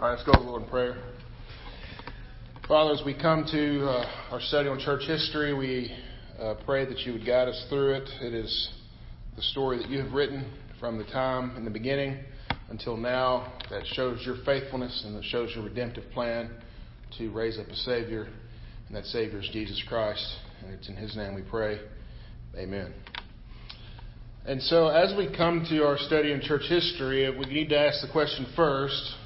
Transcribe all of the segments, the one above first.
All right, let's go to the Lord in prayer. Father, as we come to uh, our study on church history, we uh, pray that you would guide us through it. It is the story that you have written from the time in the beginning until now that shows your faithfulness and that shows your redemptive plan to raise up a Savior, and that Savior is Jesus Christ. And it's in His name we pray. Amen. And so, as we come to our study in church history, we need to ask the question first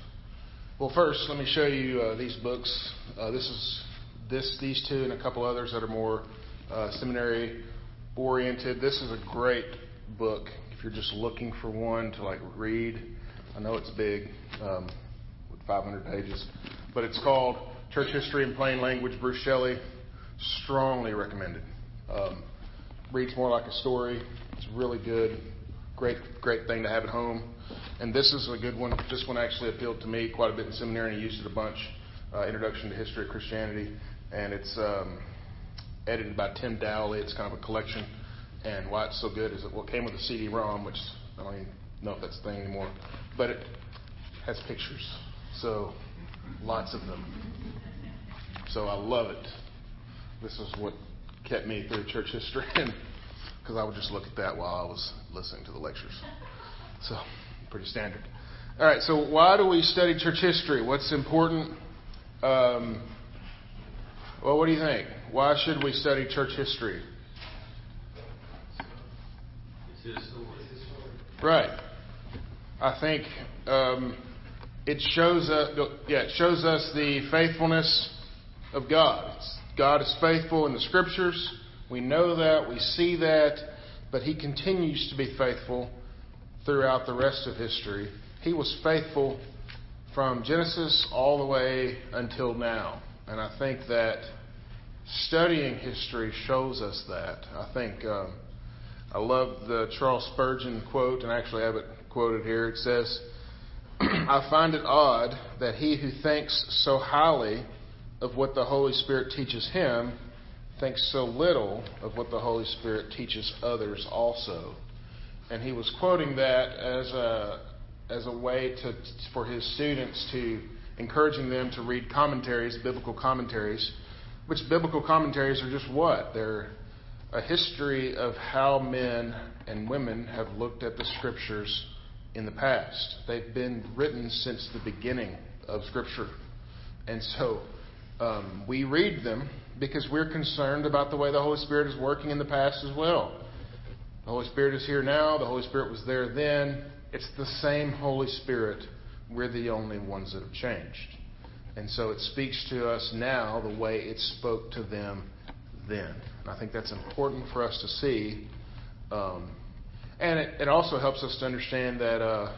well, first, let me show you uh, these books. Uh, this is this, these two, and a couple others that are more uh, seminary oriented. This is a great book if you're just looking for one to like read. I know it's big, um, with 500 pages, but it's called Church History in Plain Language. Bruce Shelley, strongly recommended. Um, reads more like a story. It's really good. Great, great thing to have at home. And this is a good one. This one actually appealed to me quite a bit in seminary, and I used it a bunch. Uh, Introduction to History of Christianity, and it's um, edited by Tim Dowley. It's kind of a collection. And why it's so good is it well came with a CD-ROM, which I don't even know if that's a thing anymore, but it has pictures, so lots of them. So I love it. This is what kept me through church history, because I would just look at that while I was listening to the lectures. So pretty standard. All right, so why do we study church history? What's important? Um, well, what do you think? Why should we study church history? Right. I think um, it shows us, yeah, it shows us the faithfulness of God. It's, God is faithful in the Scriptures. We know that. We see that. But He continues to be faithful throughout the rest of history. He was faithful from Genesis all the way until now. And I think that studying history shows us that. I think um, I love the Charles Spurgeon quote, and I actually have it quoted here. It says, I find it odd that he who thinks so highly of what the Holy Spirit teaches him thinks so little of what the Holy Spirit teaches others also and he was quoting that as a as a way to for his students to encouraging them to read commentaries, biblical commentaries, which biblical commentaries are just what they're a history of how men and women have looked at the scriptures in the past. They've been written since the beginning of Scripture. And so um, we read them because we're concerned about the way the Holy Spirit is working in the past as well. The Holy Spirit is here now. The Holy Spirit was there then. It's the same Holy Spirit. We're the only ones that have changed. And so it speaks to us now the way it spoke to them then. And I think that's important for us to see. Um, and it, it, also helps us to understand that uh,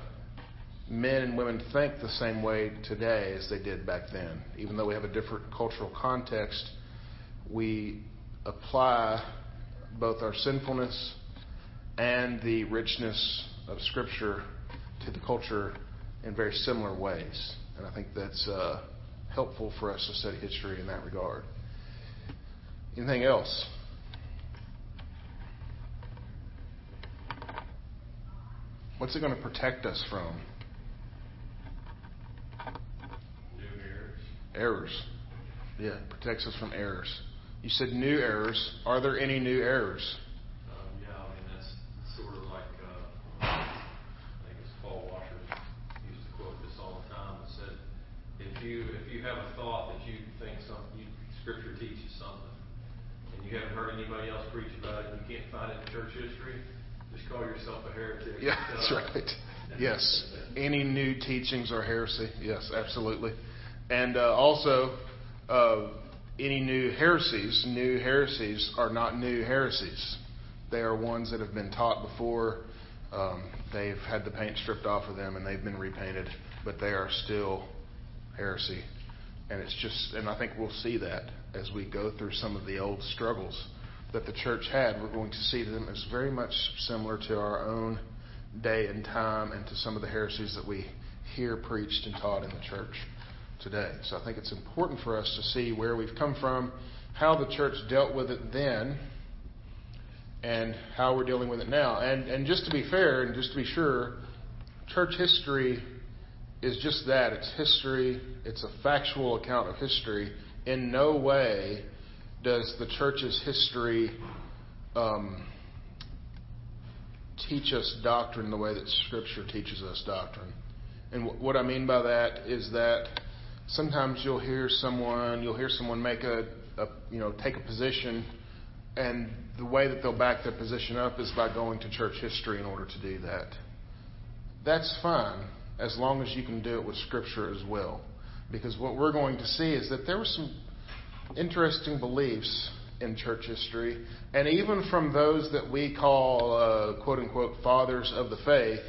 men and women think the same way today as they did back then. Even though we have a different cultural context, we apply both our sinfulness and the richness of Scripture to the culture in very similar ways. And I think that's uh, helpful for us to study history in that regard. Anything else? What's it going to protect us from? New errors. Errors. Yeah, protects us from errors. You said new errors. Are there any new errors? you if you have a thought that you think something you, Scripture teaches something, and you haven't heard anybody else preach about it, you can't find it in church history, just call yourself a heretic. Yeah, that's right. Yes, any new teachings are heresy. Yes, absolutely, and uh, also. Uh, any new heresies, new heresies are not new heresies. They are ones that have been taught before. Um, they've had the paint stripped off of them and they've been repainted, but they are still heresy. And it's just, and I think we'll see that as we go through some of the old struggles that the church had. We're going to see them as very much similar to our own day and time and to some of the heresies that we hear preached and taught in the church today. So I think it's important for us to see where we've come from, how the church dealt with it then, and how we're dealing with it now. And, and just to be fair and just to be sure, church history is just that. It's history. It's a factual account of history. In no way does the church's history um, teach us doctrine the way that Scripture teaches us doctrine. And w- what I mean by that is that sometimes you'll hear someone, you'll hear someone make a, a, you know, take a position, and the way that they'll back their position up is by going to church history in order to do that. That's fine as long as you can do it with Scripture as well. Because what we're going to see is that there were some interesting beliefs in church history, and even from those that we call uh, quote unquote fathers of the faith,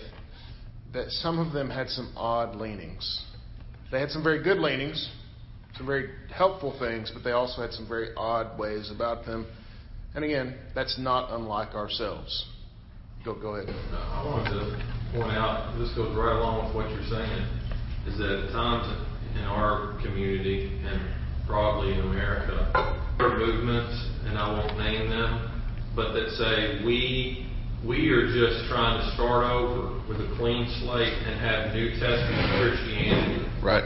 that some of them had some odd leanings. They had some very good leanings, some very helpful things, but they also had some very odd ways about them. And again, that's not unlike ourselves. Go, go ahead. I wanted to point out, this goes right along with what you're saying, is that at times in our community and broadly in America, there are movements, and I won't name them, but that say we we are just trying to start over with a clean slate and have New Testament Christianity. Right.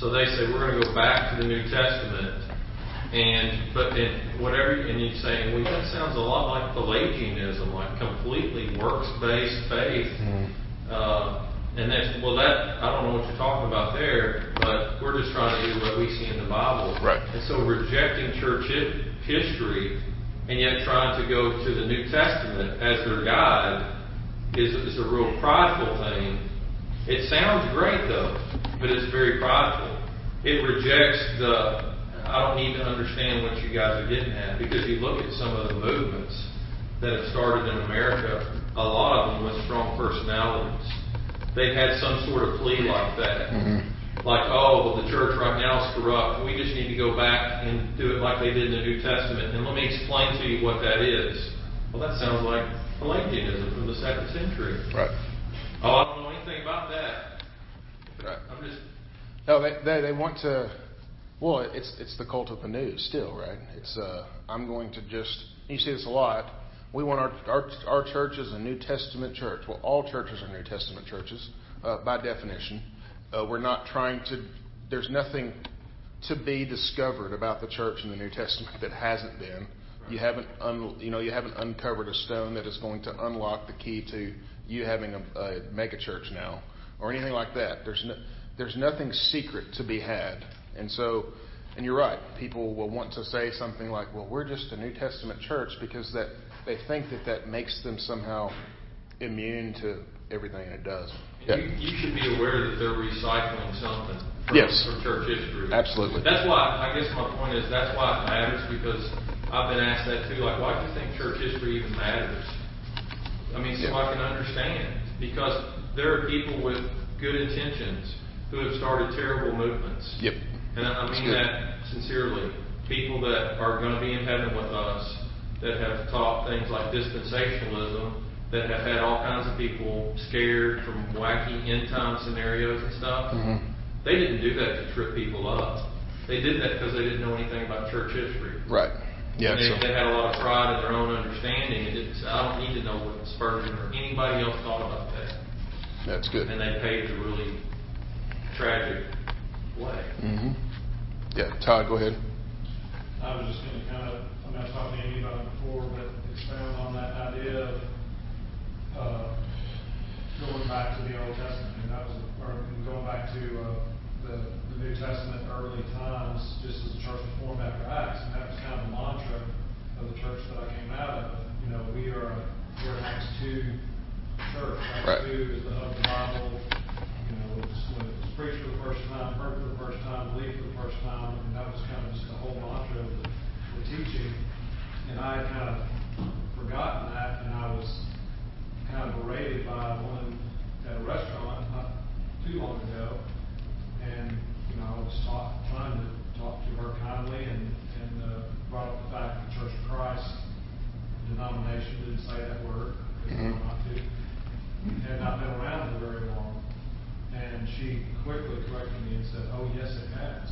So they say we're going to go back to the New Testament, and but in whatever, and you say, well, that sounds a lot like Pelagianism, like completely works-based faith. Mm-hmm. Uh, and that's well, that I don't know what you're talking about there, but we're just trying to do what we see in the Bible. Right. And so rejecting church history and yet trying to go to the New Testament as their guide is, is a real prideful thing. It sounds great though, but it's very prideful. It rejects the I don't need to understand what you guys are getting at because you look at some of the movements that have started in America, a lot of them with strong personalities. They've had some sort of plea like that. Mm-hmm. Like, oh, well, the church right now is corrupt. We just need to go back and do it like they did in the New Testament. And let me explain to you what that is. Well, that sounds like Pelagianism from the second century. Right. Oh, I don't know anything about that. Right. I'm just No, they, they they want to. Well, it's it's the cult of the news still, right? It's uh, I'm going to just. You see this a lot. We want our our our church is a New Testament church. Well, all churches are New Testament churches uh, by definition. Uh, we're not trying to. There's nothing to be discovered about the church in the New Testament that hasn't been. You haven't un, you know you haven't uncovered a stone that is going to unlock the key to you having a, a mega church now or anything like that. There's no, there's nothing secret to be had. And so, and you're right, people will want to say something like, well, we're just a New Testament church because that they think that that makes them somehow immune to everything it does. You, you should be aware that they're recycling something from, Yes. from church history. Absolutely. That's why, I guess my point is, that's why it matters, because I've been asked that too, like, why do you think church history even matters? I mean, so Yeah. I can understand, because there are people with good intentions who have started terrible movements. Yep. And I mean that sincerely. People that are going to be in heaven with us, that have taught things like dispensationalism, that have had all kinds of people scared from wacky end time scenarios and stuff. Mhm. They didn't do that to trip people up. They did that because they didn't know anything about church history. Right. Yeah. they, So, they had a lot of pride in their own understanding. And it's, I don't need to know what Spurgeon or anybody else thought about that. that's good. And they paved a really tragic way. hmm Yeah. Todd, go ahead. I was just gonna kind of, I mean, I was talking to Andy about it before, but expound on that idea of, uh, going back to the Old Testament, and that was, or going back to, uh, the, the New Testament early times, just as the church was formed after Acts, and that was kind of the mantra of the church that I came out of. You know, we are, a we're an Acts two church, Right. Two is the hub of the Bible, you know, it was preached for the first time, heard for the first time, believed for the first time, and that was kind of just the whole mantra of the, the teaching. And I had kind of forgotten that, and I was kind of berated by a woman at a restaurant not too long ago. And, you know, I was taught, trying to talk to her kindly and, and, uh, brought up the fact that Church of Christ denomination didn't say that word, because Mhm. not to had not been around for very long. And she quickly corrected me and said, oh, yes, it has.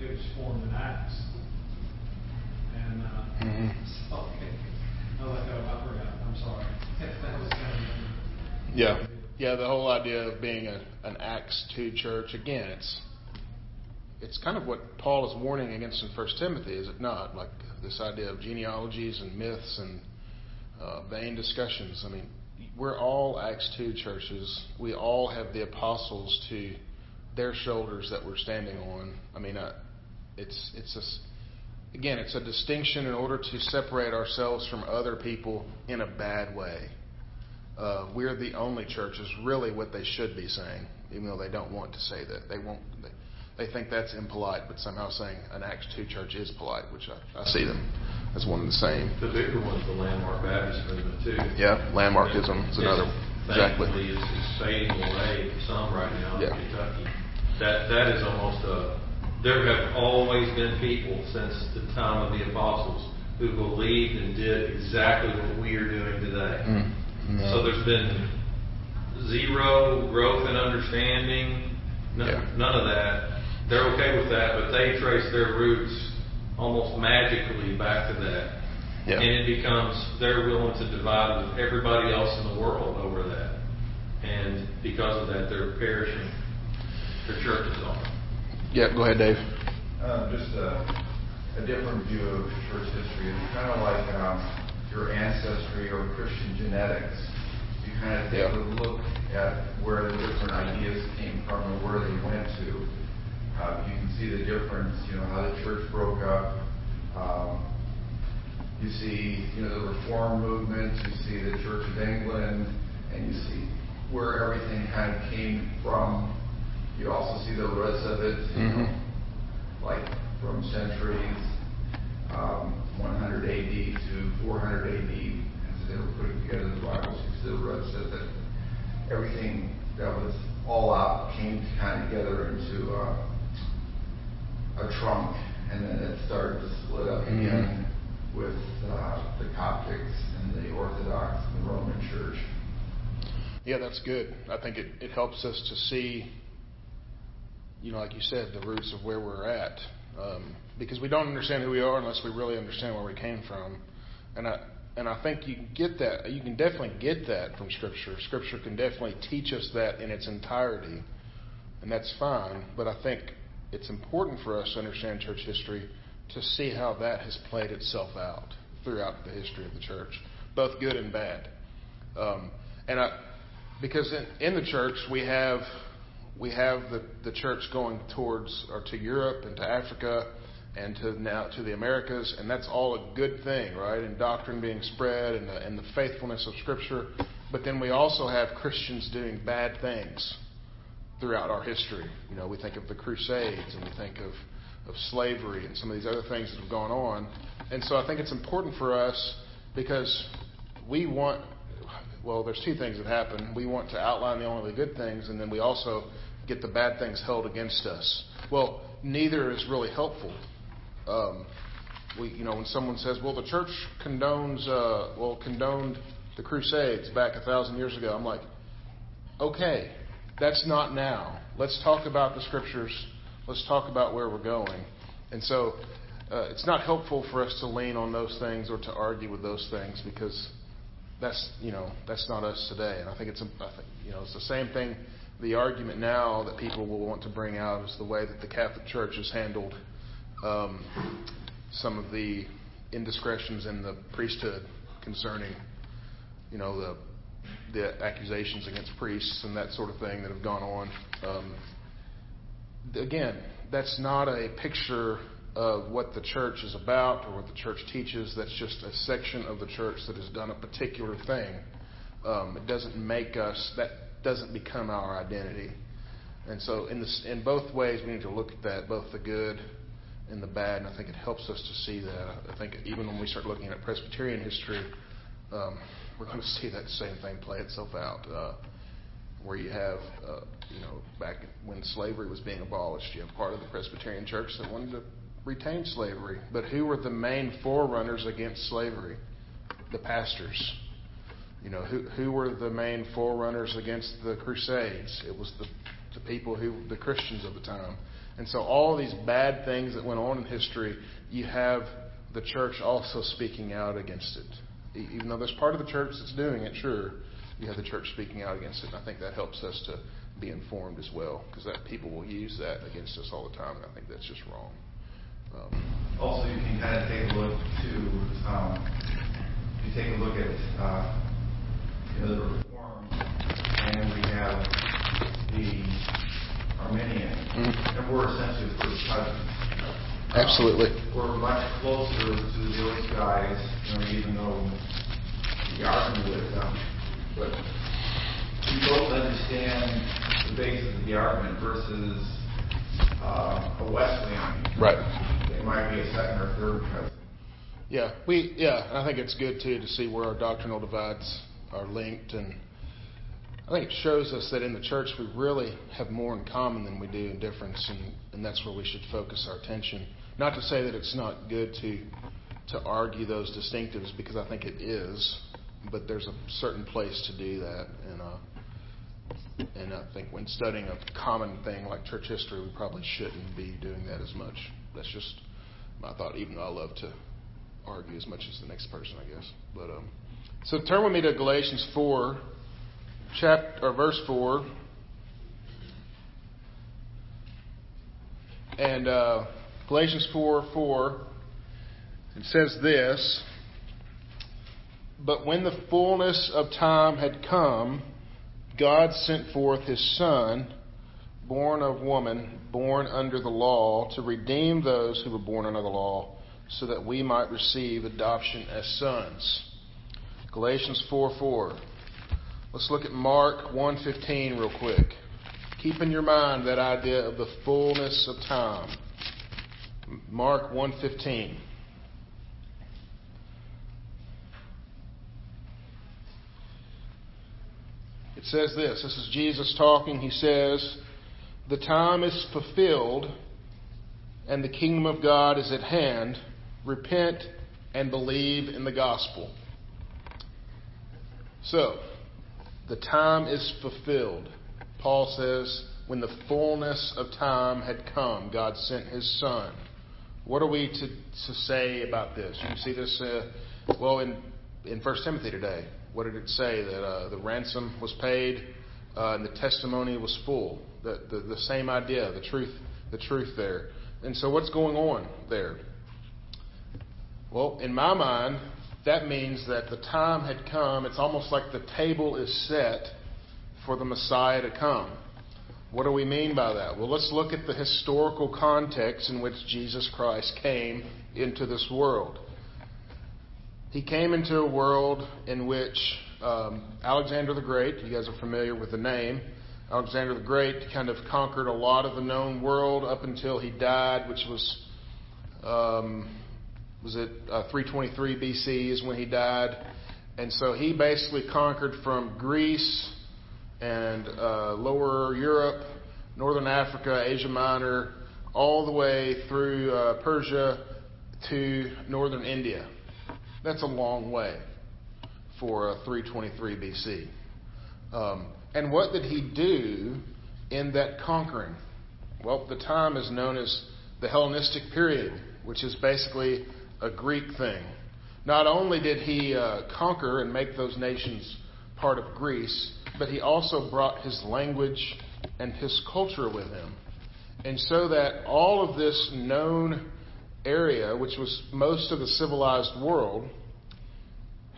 It was formed in Acts. And, uh, Mhm. so, I like, oh, I forgot, I'm sorry. That was kind of. Yeah. Yeah, the whole idea of being a, an Acts two church again, it's it's kind of what Paul is warning against in First Timothy, is it not? Like this idea of genealogies and myths and uh, vain discussions. I mean, we're all Acts two churches. We all have the apostles to their shoulders that we're standing on. I mean, uh, it's it's a again, it's a distinction in order to separate ourselves from other people in a bad way. Uh, we're the only church is really what they should be saying, even though they don't want to say that. They won't. They, they think that's impolite, but somehow saying an Acts 2 church is polite, which I, I see them as one and the same. The bigger one's the Landmark Baptist movement, too. Yeah, landmarkism is another. Exactly. Thankfully, is, is fading away some right now in Yeah. Kentucky. That that is almost a. There have always been people since the time of the apostles who believed and did exactly what we are doing today. Mm, no. So there's been zero growth in understanding, none, Yeah. none of that. They're okay with that, but they trace their roots almost magically back to that. Yeah. And it becomes they're willing to divide with everybody else in the world over that. And because of that, they're perishing. Their church is are. Yeah, go ahead, Dave. Um, just a, a different view of church history. It's kind of like um, your ancestry or Christian genetics. You kind of take Yeah. a look at where the different ideas came from and where they went to. Uh, you can see the difference, you know, how the church broke up. Um, you see, you know, the Reform movement. You see the Church of England, and you see where everything kind of came from. You also see the roots of it. You know, Mhm. like from centuries um, 100 AD to 400 AD, as they were putting together the Bible. You see the roots of it. Everything that was all out came kind of together into uh, a trunk, and then it started to split up Mhm. again with uh, the Coptics and the Orthodox and the Roman Church. Yeah, that's good. I think it, it helps us to see, you know, like you said, the roots of where we're at. Um, because we don't understand who we are unless we really understand where we came from. And I and I think you can get that. You can definitely get that from Scripture. Scripture can definitely teach us that in its entirety, and that's fine. But I think it's important for us to understand church history to see how that has played itself out throughout the history of the church, both good and bad. Um, and I, because in, in the church we have we have the, the church going towards or to Europe and to Africa and to now to the Americas, and that's all a good thing, right? And doctrine being spread and the, and the faithfulness of Scripture. But then we also have Christians doing bad things throughout our history. You know, we think of the Crusades and we think of, of slavery and some of these other things that have gone on. And so I think it's important for us because we want, well, there's two things that happen. We want to outline the only good things, and then we also get the bad things held against us. Well, neither is really helpful. Um, we, you know, when someone says, "Well, the church condones, uh, well, condoned the Crusades back a thousand years ago," I'm like, "Okay, that's not now. Let's talk about the scriptures. Let's talk about where we're going." And so, uh, it's not helpful for us to lean on those things or to argue with those things because that's you know that's not us today. And I think it's a, I think, you know it's the same thing. The argument now that people will want to bring out is the way that the Catholic Church has handled um, some of the indiscretions in the priesthood concerning, you know, the the accusations against priests and that sort of thing that have gone on. Um, again, that's not a picture of what the church is about or what the church teaches. That's just a section of the church that has done a particular thing. Um, it doesn't make us. That doesn't become our identity. And so, in this, in both ways, we need to look at that, both the good and the bad. And I think it helps us to see that. I think even when we start looking at Presbyterian history, um, we're going to see that same thing play itself out. Uh, where you have, uh, you know, back when slavery was being abolished, you have part of the Presbyterian Church that wanted to retain slavery. But who were the main forerunners against slavery? The pastors. You know, who who were the main forerunners against the Crusades? It was the the people who the Christians of the time. And so all these bad things that went on in history, you have the church also speaking out against it. Even though there's part of the church that's doing it, sure, you have the church speaking out against it. And I think that helps us to be informed as well, because that people will use that against us all the time, and I think that's just wrong. Um, also, you can kind of take a look to, um, you take a look at uh, you know, the reform, and we have the Arminian, mm-hmm. and we're essentially first cousins. Absolutely. We're much closer to those guys, you know, even though we argue with them, but we both understand the basis of the argument versus uh, a Wesleyan. Right. They might be a second or third cousin. Yeah, we yeah, I think it's good too to see where our doctrinal divides are linked, and I think it shows us that in the church we really have more in common than we do in difference, and, and that's where we should focus our attention. Not to say that it's not good to to argue those distinctives because I think it is, but there's a certain place to do that, and uh, and I think when studying a common thing like church history, we probably shouldn't be doing that as much. That's just my thought, even though I love to argue as much as the next person, I guess. But um, so turn with me to Galatians 4, chapter or verse 4. And uh, Galatians 4 4, it says this But when the fullness of time had come, God sent forth his Son, born of woman, born under the law, to redeem those who were born under the law, so that we might receive adoption as sons. Galatians 4 4. Let's look at Mark 1:15 real quick. Keep in your mind that idea of the fullness of time. Mark 1:15. It says this this is Jesus talking. He says, The time is fulfilled and the kingdom of God is at hand. Repent and believe in the gospel. So, the time is fulfilled. Paul says, when the fullness of time had come, God sent his Son. What are we to, to say about this? You see this, uh, well, in, in 1 Timothy today what did it say? That uh, the ransom was paid uh, and the testimony was full. The, the, the same idea, the truth, the truth there. And so, what's going on there? Well, in my mind, that means that the time had come. It's almost like the table is set for the Messiah to come. What do we mean by that? Well, let's look at the historical context in which Jesus Christ came into this world. He came into a world in which um, Alexander the Great, you guys are familiar with the name, Alexander the Great kind of conquered a lot of the known world up until he died, which was um, was it uh, 323 BC is when he died, and so he basically conquered from Greece and uh, Lower Europe, Northern Africa, Asia Minor, all the way through uh, Persia to northern India. That's a long way for uh, 323 BC. Um, and what did he do in that conquering? Well, the time is known as the Hellenistic period, which is basically a Greek thing. Not only did he uh, conquer and make those nations part of Greece, but he also brought his language and his culture with him. And so that all of this known area, which was most of the civilized world,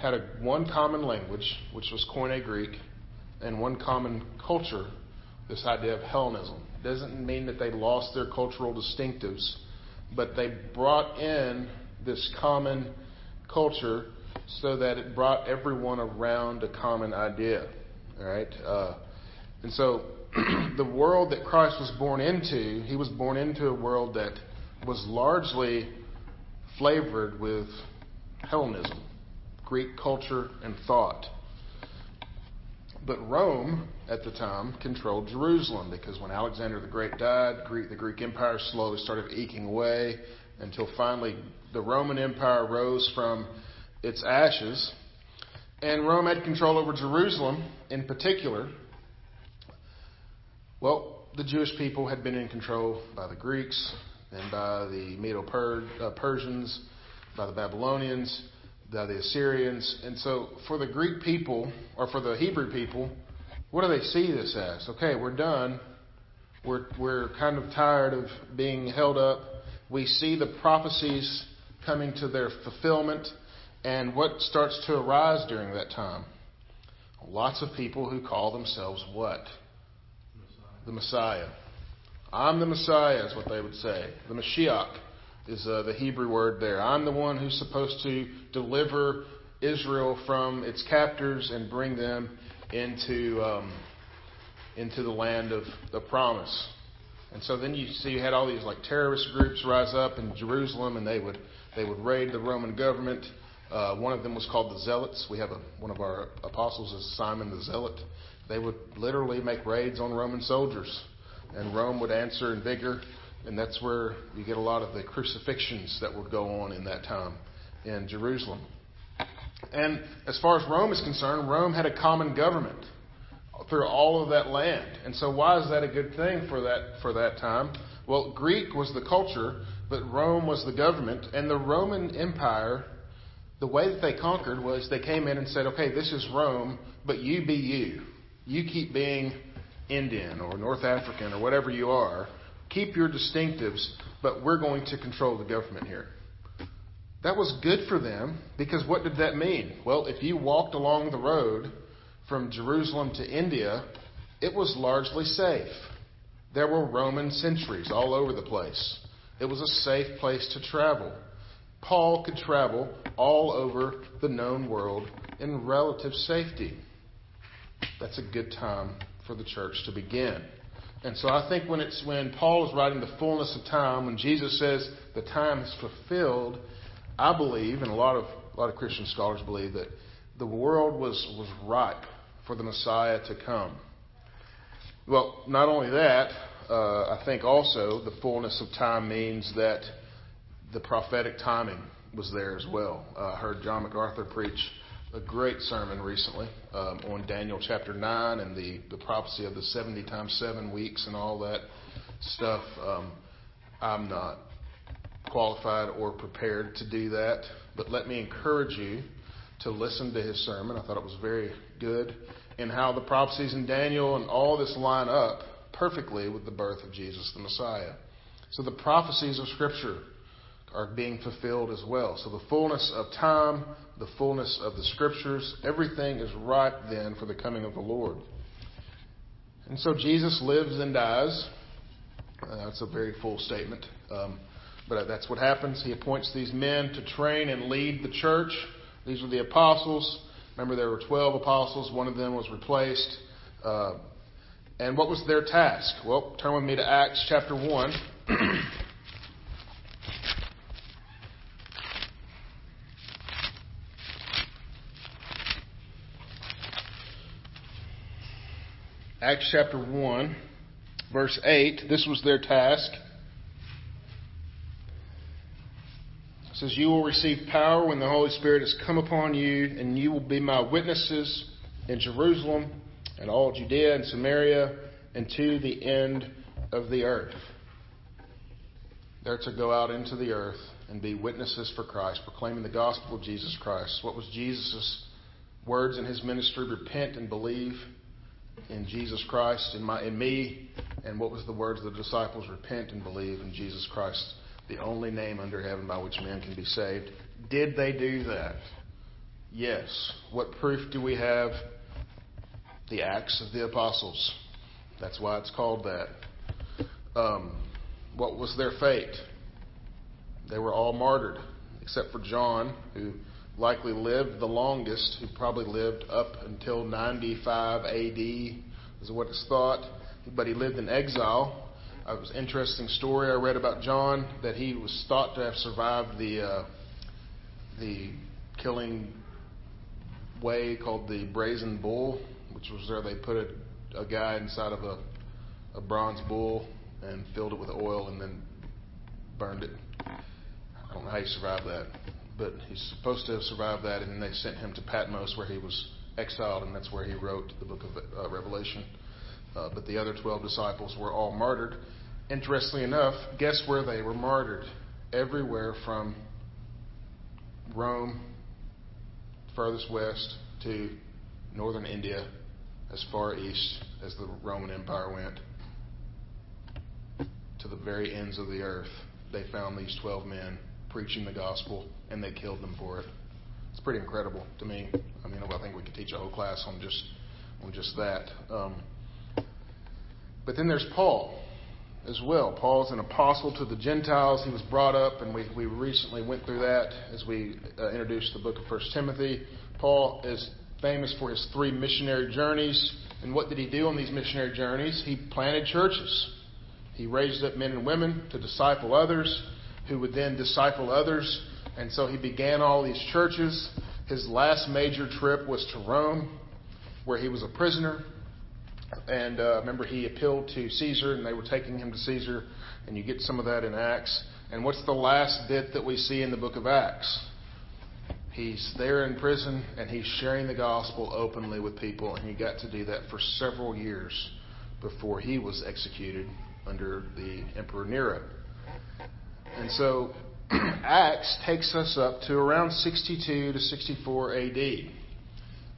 had a, one common language, which was Koine Greek, and one common culture, this idea of Hellenism. Doesn't mean that they lost their cultural distinctives, but they brought in this common culture so that it brought everyone around a common idea. All right? Uh, and so the world that Christ was born into, he was born into a world that was largely flavored with Hellenism, Greek culture and thought. But Rome, at the time, controlled Jerusalem because when Alexander the Great died, the Greek Empire slowly started eking away until finally the Roman Empire rose from its ashes. And Rome had control over Jerusalem in particular. Well, the Jewish people had been in control by the Greeks and by the Medo uh, Persians, by the Babylonians. by the Assyrians. And so for the Greek people, or for the Hebrew people, what do they see this as? Okay, we're done. We're, we're kind of tired of being held up. We see the prophecies coming to their fulfillment. And what starts to arise during that time? Lots of people who call themselves what? Messiah. The Messiah. I'm the Messiah, is what they would say. The Mashiach is uh, the Hebrew word there. I'm the one who's supposed to deliver Israel from its captors and bring them into um, into the land of the promise. And so then you see you had all these like terrorist groups rise up in Jerusalem, and they would they would raid the Roman government. Uh, one of them was called the Zealots. We have a, one of our apostles is Simon the Zealot. They would literally make raids on Roman soldiers, and Rome would answer in vigor. And that's where you get a lot of the crucifixions that would go on in that time in Jerusalem. And as far as Rome is concerned, Rome had a common government through all of that land. And so why is that a good thing for that for that time? Well, Greek was the culture, but Rome was the government, and the Roman Empire the way that they conquered was they came in and said, "Okay, this is Rome, but you be you. You keep being Indian or North African or whatever you are. Keep your distinctives, but we're going to control the government here." That was good for them because what did that mean? Well, if you walked along the road from Jerusalem to India, it was largely safe. There were Roman sentries all over the place. It was a safe place to travel. Paul could travel all over the known world in relative safety. That's a good time for the church to begin. And so I think when it's when Paul is writing the fullness of time, when Jesus says the time is fulfilled, I believe, and a lot of a lot of Christian scholars believe that the world was was ripe for the Messiah to come. Well, not only that, uh, I think also the fullness of time means that the prophetic timing was there as well. Uh, I heard John MacArthur preach a great sermon recently um, on Daniel chapter 9 and the, the prophecy of the 70 times 7 weeks and all that stuff. Um, I'm not qualified or prepared to do that, but let me encourage you to listen to his sermon. I thought it was very good, and how the prophecies in Daniel and all this line up perfectly with the birth of Jesus the Messiah. So the prophecies of Scripture are being fulfilled as well. So the fullness of time, the fullness of the Scriptures, everything is ripe then for the coming of the Lord. And so Jesus lives and dies. Uh, that's a very full statement. Um, but that's what happens. He appoints these men to train and lead the church. These are the apostles. Remember, there were 12 apostles. One of them was replaced. Uh, and what was their task? Well, turn with me to Acts chapter 1. Acts chapter 1, verse 8. This was their task. It says, You will receive power when the Holy Spirit has come upon you, and you will be my witnesses in Jerusalem and all Judea and Samaria and to the end of the earth. They're to go out into the earth and be witnesses for Christ, proclaiming the gospel of Jesus Christ. What was Jesus' words in his ministry? Repent and believe in Jesus Christ, in, my, in me. And what was the words of the disciples? Repent and believe in Jesus Christ, the only name under heaven by which men can be saved. Did they do that? Yes. What proof do we have? The Acts of the Apostles. That's why it's called that. Um, what was their fate? They were all martyred, except for John, who likely lived the longest, who probably lived up until 95 AD, is what is thought. But he lived in exile. It was an interesting story I read about John that he was thought to have survived the uh, the killing way called the Brazen Bull, which was where they put a, a guy inside of a, a bronze bull and filled it with oil and then burned it. I don't know how he survived that but he's supposed to have survived that, and then they sent him to Patmos where he was exiled, and that's where he wrote the book of uh, Revelation. Uh, but the other 12 disciples were all martyred. Interestingly enough, guess where they were martyred? Everywhere from Rome furthest west to northern India, as far east as the Roman Empire went, to the very ends of the earth, they found these 12 men preaching the gospel and they killed them for it. It's pretty incredible to me. I mean, I think we could teach a whole class on just on just that. Um, but then there's Paul as well. Paul's an apostle to the Gentiles. He was brought up, and we, we recently went through that as we uh, introduced the book of First Timothy. Paul is famous for his three missionary journeys. And what did he do on these missionary journeys? He planted churches. He raised up men and women to disciple others, who would then disciple others. And so he began all these churches. His last major trip was to Rome, where he was a prisoner. And uh, remember, he appealed to Caesar, and they were taking him to Caesar. And you get some of that in Acts. And what's the last bit that we see in the book of Acts? He's there in prison, and he's sharing the gospel openly with people. And he got to do that for several years before he was executed under the Emperor Nero. And so Acts takes us up to around 62 to 64 AD.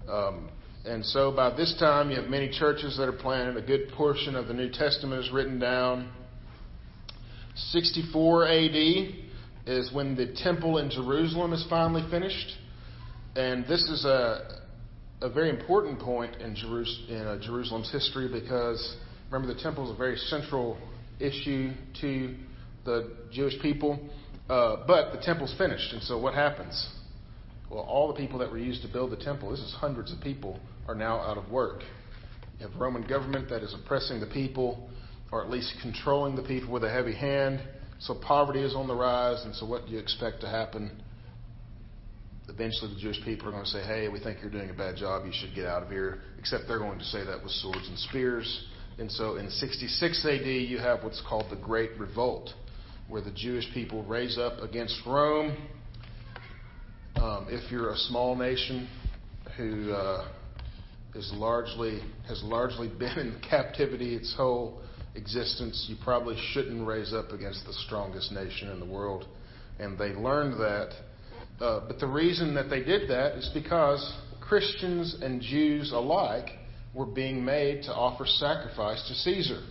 Um, and so by this time, you have many churches that are planted. A good portion of the New Testament is written down. 64 AD is when the temple in Jerusalem is finally finished. And this is a, a very important point in, Jerus- in uh, Jerusalem's history because remember, the temple is a very central issue to the Jewish people. Uh, but the temple's finished, and so what happens? Well, all the people that were used to build the temple, this is hundreds of people, are now out of work. You have Roman government that is oppressing the people, or at least controlling the people with a heavy hand. So poverty is on the rise, and so what do you expect to happen? Eventually, the Jewish people are going to say, "Hey, we think you're doing a bad job. You should get out of here." Except they're going to say that with swords and spears. And so, in 66 AD, you have what's called the Great Revolt, where the Jewish people raise up against Rome um, if you're a small nation who uh, is largely has largely been in captivity its whole existence, you probably shouldn't raise up against the strongest nation in the world. And they learned that. Uh, but the reason that they did that is because Christians and Jews alike were being made to offer sacrifice to Caesar.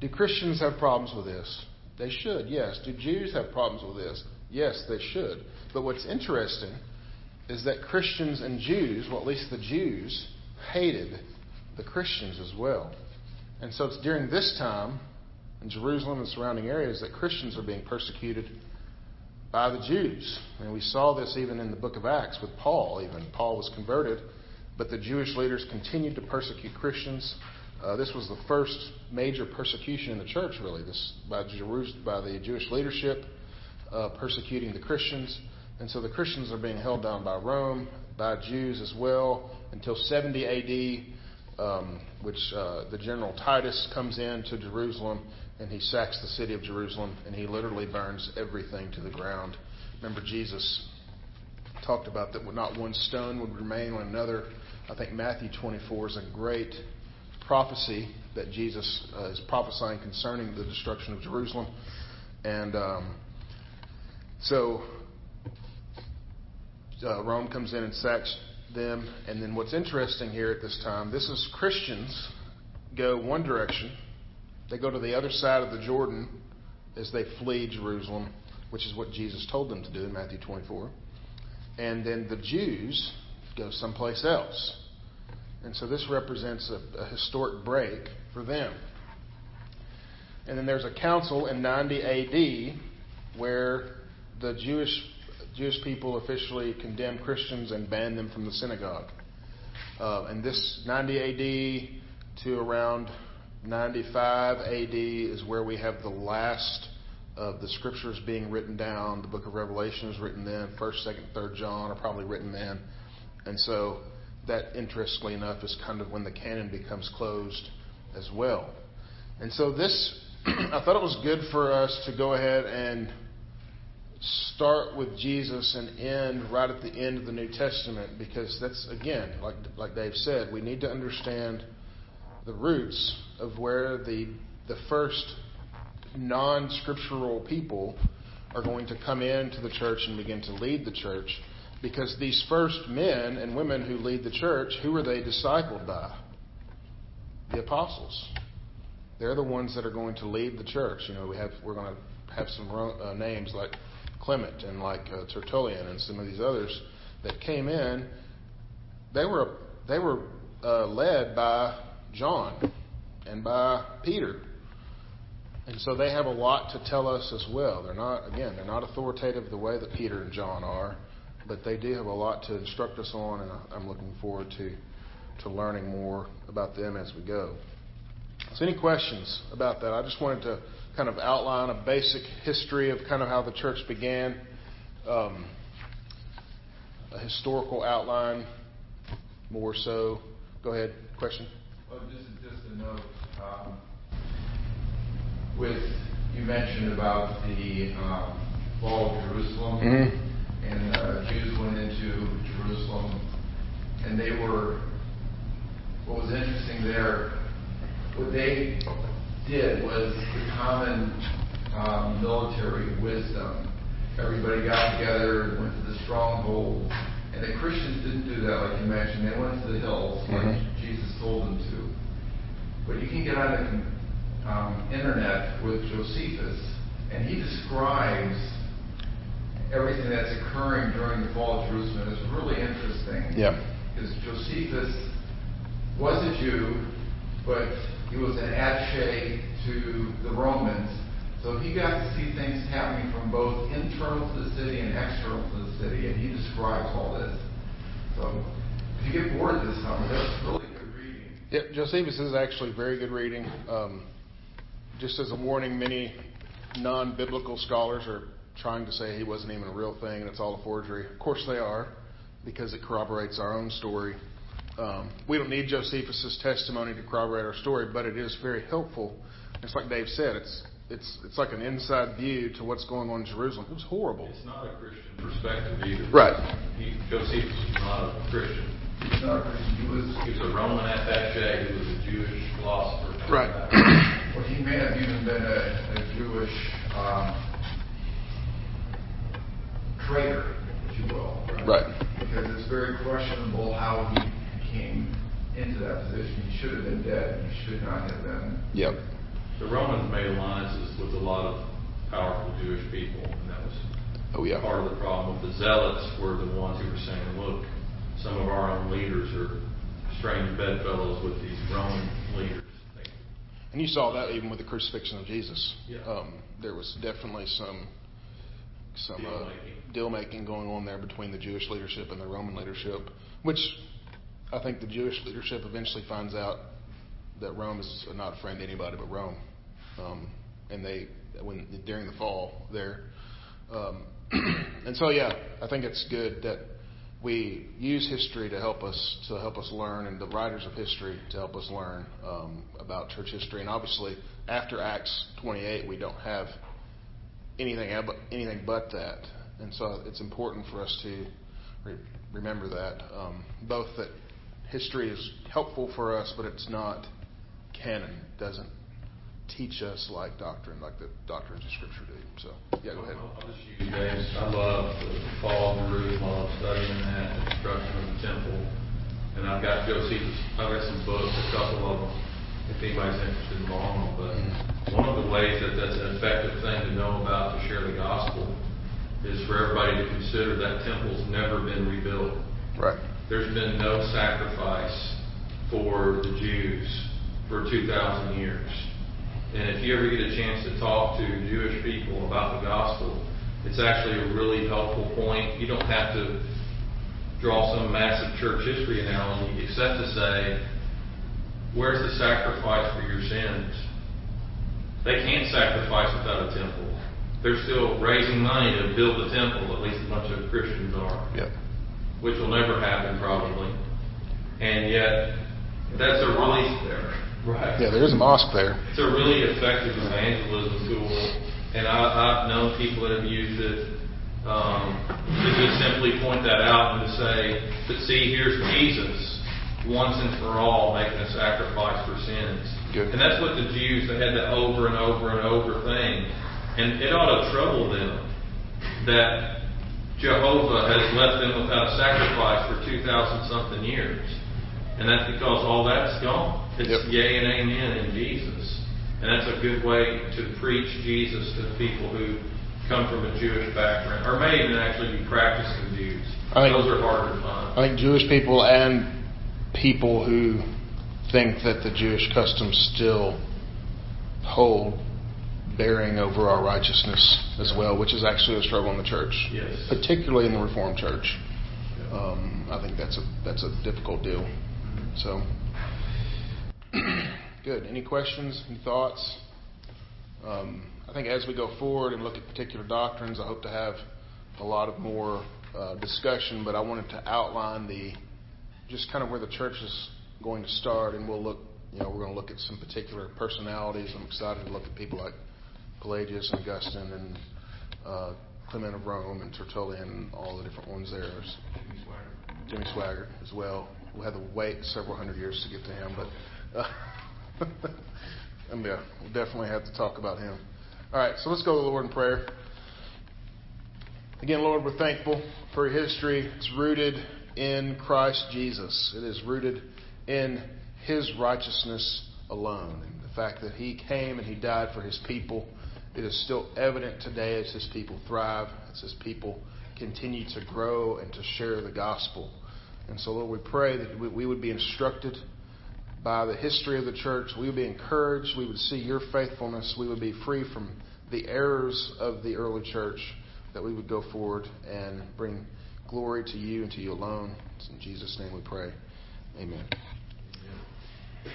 Do Christians have problems with this? They should, yes. Do Jews have problems with this? Yes, they should. But what's interesting is that Christians and Jews, well, at least the Jews, hated the Christians as well. And so it's during this time in Jerusalem and surrounding areas that Christians are being persecuted by the Jews. And we saw this even in the book of Acts with Paul, even. Paul was converted, but the Jewish leaders continued to persecute Christians. Uh, this was the first major persecution in the church, really, this by, Jerus- by the Jewish leadership uh, persecuting the Christians. And so the Christians are being held down by Rome, by Jews as well, until 70 AD, um, which uh, the general Titus comes in to Jerusalem and he sacks the city of Jerusalem and he literally burns everything to the ground. Remember, Jesus talked about that not one stone would remain on another. I think Matthew 24 is a great prophecy that Jesus uh, is prophesying concerning the destruction of Jerusalem. And um, so uh, Rome comes in and sacks them. And then what's interesting here at this time, this is Christians go one direction. They go to the other side of the Jordan as they flee Jerusalem, which is what Jesus told them to do in Matthew 24. And then the Jews go someplace else. And so this represents a, a historic break for them. And then there's a council in 90 AD where the Jewish Jewish people officially condemned Christians and banned them from the synagogue. Uh, and this 90 AD to around 95 AD is where we have the last of the scriptures being written down. The book of Revelation is written then. First, Second, Third John are probably written then. And so that, interestingly enough, is kind of when the canon becomes closed as well. And so this, I thought it was good for us to go ahead and start with Jesus and end right at the end of the New Testament because that's again, like like Dave said, we need to understand the roots of where the the first non-scriptural people are going to come into the church and begin to lead the church Because these first men and women who lead the church, who are they discipled by? The apostles. They're the ones that are going to lead the church. You know, we have we're going to have some uh, names like Clement and like uh, Tertullian and some of these others that came in. They were they were uh, led by John and by Peter. And so they have a lot to tell us as well. They're not, again, they're not authoritative the way that Peter and John are, but they do have a lot to instruct us on, and I'm looking forward to, to learning more about them as we go. So, any questions about that? I just wanted to kind of outline a basic history of kind of how the church began, um, a historical outline more so. Go ahead. Question? Oh, just, just a note. Um, with you mentioned about the um, fall of Jerusalem, mm-hmm. and uh, Jews went into Jerusalem, and they were. What was interesting there, what they did was the common um, military wisdom. Everybody got together, went to the stronghold, and the Christians didn't do that, like you mentioned. They went to the hills, like mm-hmm. Jesus told them to. But you can get on the um, internet with Josephus, and he describes everything that's occurring during the fall of Jerusalem. It's really interesting. Yeah. Because Josephus was a Jew, but he was an attaché to the Romans. So he got to see things happening from both internal to the city and external to the city, and he describes all this. So if you get bored this summer, that's really good reading. Yeah, Josephus is actually very good reading. Um, just as a warning, many non biblical scholars are trying to say he wasn't even a real thing and it's all a forgery. Of course they are, because it corroborates our own story. Um, we don't need Josephus' testimony to corroborate our story, but it is very helpful. It's like Dave said, it's it's it's like an inside view to what's going on in Jerusalem. It was horrible. It's not a Christian perspective either. Right. He, Josephus was not a Christian. He's not a Christian. He was he was a Roman attaché. He was a Jewish philosopher. Right. Well, he may have even been a, a Jewish um, traitor, if you will. Right? right. Because it's very questionable how he came into that position. He should have been dead. He should not have been. Yep. The Romans made alliances with a lot of powerful Jewish people, and that was oh, yeah. part of the problem. The Zealots were the ones who were saying, look, some of our own leaders are strange bedfellows with these Roman leaders. And you saw that even with the crucifixion of Jesus. Yeah. Um, there was definitely some some deal, uh, deal making going on there between the Jewish leadership and the Roman leadership, which I think the Jewish leadership eventually finds out that Rome is not a friend to anybody but Rome, um, and they when during the fall there, um, and so yeah, I think it's good that we use history to help us to help us learn, and the writers of history to help us learn um, about church history. And obviously, after Acts 28, we don't have anything anything but that, and so it's important for us to re- remember that um, both that history is helpful for us, but it's not canon. It doesn't teach us like doctrine, like the doctrines of Scripture do. So, yeah, go ahead. I'll just use Dave's. I love the fall of Jerusalem. I love studying that, the destruction of the temple. And I've got Josephus, I've got some books, a couple of them, if anybody's interested in long. But one of the ways that that's an effective thing to know about to share the gospel is for everybody to consider that temple's never been rebuilt. Right. There's been no sacrifice for the Jews for 2,000 years. And if you ever get a chance to talk to Jewish people about the gospel, it's actually a really helpful point. You don't have to draw some massive church history analogy except to say, where's the sacrifice for your sins? They can't sacrifice without a temple. They're still raising money to build the temple, at least a bunch of Christians are. Yep. Which will never happen probably. And yet that's a really there. Right. Yeah, there is a mosque there. It's a really effective evangelism tool, and I, I've known people that have used it um, to just simply point that out and to say, but see, here's Jesus once and for all making a sacrifice for sins. Good. And that's what the Jews, they had that over and over and over thing. And it ought to trouble them that Jehovah has left them without a sacrifice for 2,000 something years. And that's because all that's gone. It's Yep. yea and amen in Jesus. And that's a good way to preach Jesus to people who come from a Jewish background, or may even actually be practicing Jews. I think- Those are harder to find. I think Jewish people and people who think that the Jewish customs still hold bearing over our righteousness as well, which is actually a struggle in the church, Yes. particularly in the Reformed Church. Um, I think that's a that's a difficult deal. So, good. Any questions? Any thoughts? Um, I think as we go forward and look at particular doctrines, I hope to have a lot of more uh, discussion. But I wanted to outline the just kind of where the church is going to start, and we'll look. You know, we're going to look at some particular personalities. I'm excited to look at people like Pelagius and Augustine and uh, Clement of Rome and Tertullian and all the different ones there. Jimmy Swaggart as well. We'll have to wait several hundred years to get to him, but uh, and yeah, we'll definitely have to talk about him. All right, so let's go to the Lord in prayer. Again, Lord, we're thankful for your history. It's rooted in Christ Jesus. It is rooted in His righteousness alone, and the fact that He came and He died for His people. It is still evident today as His people thrive, as His people continue to grow and to share the gospel. And so, Lord, we pray that we, would be instructed by the history of the church. We would be encouraged. We would see your faithfulness. We would be free from the errors of the early church. That we would go forward and bring glory to you and to you alone. It's in Jesus' name we pray. Amen.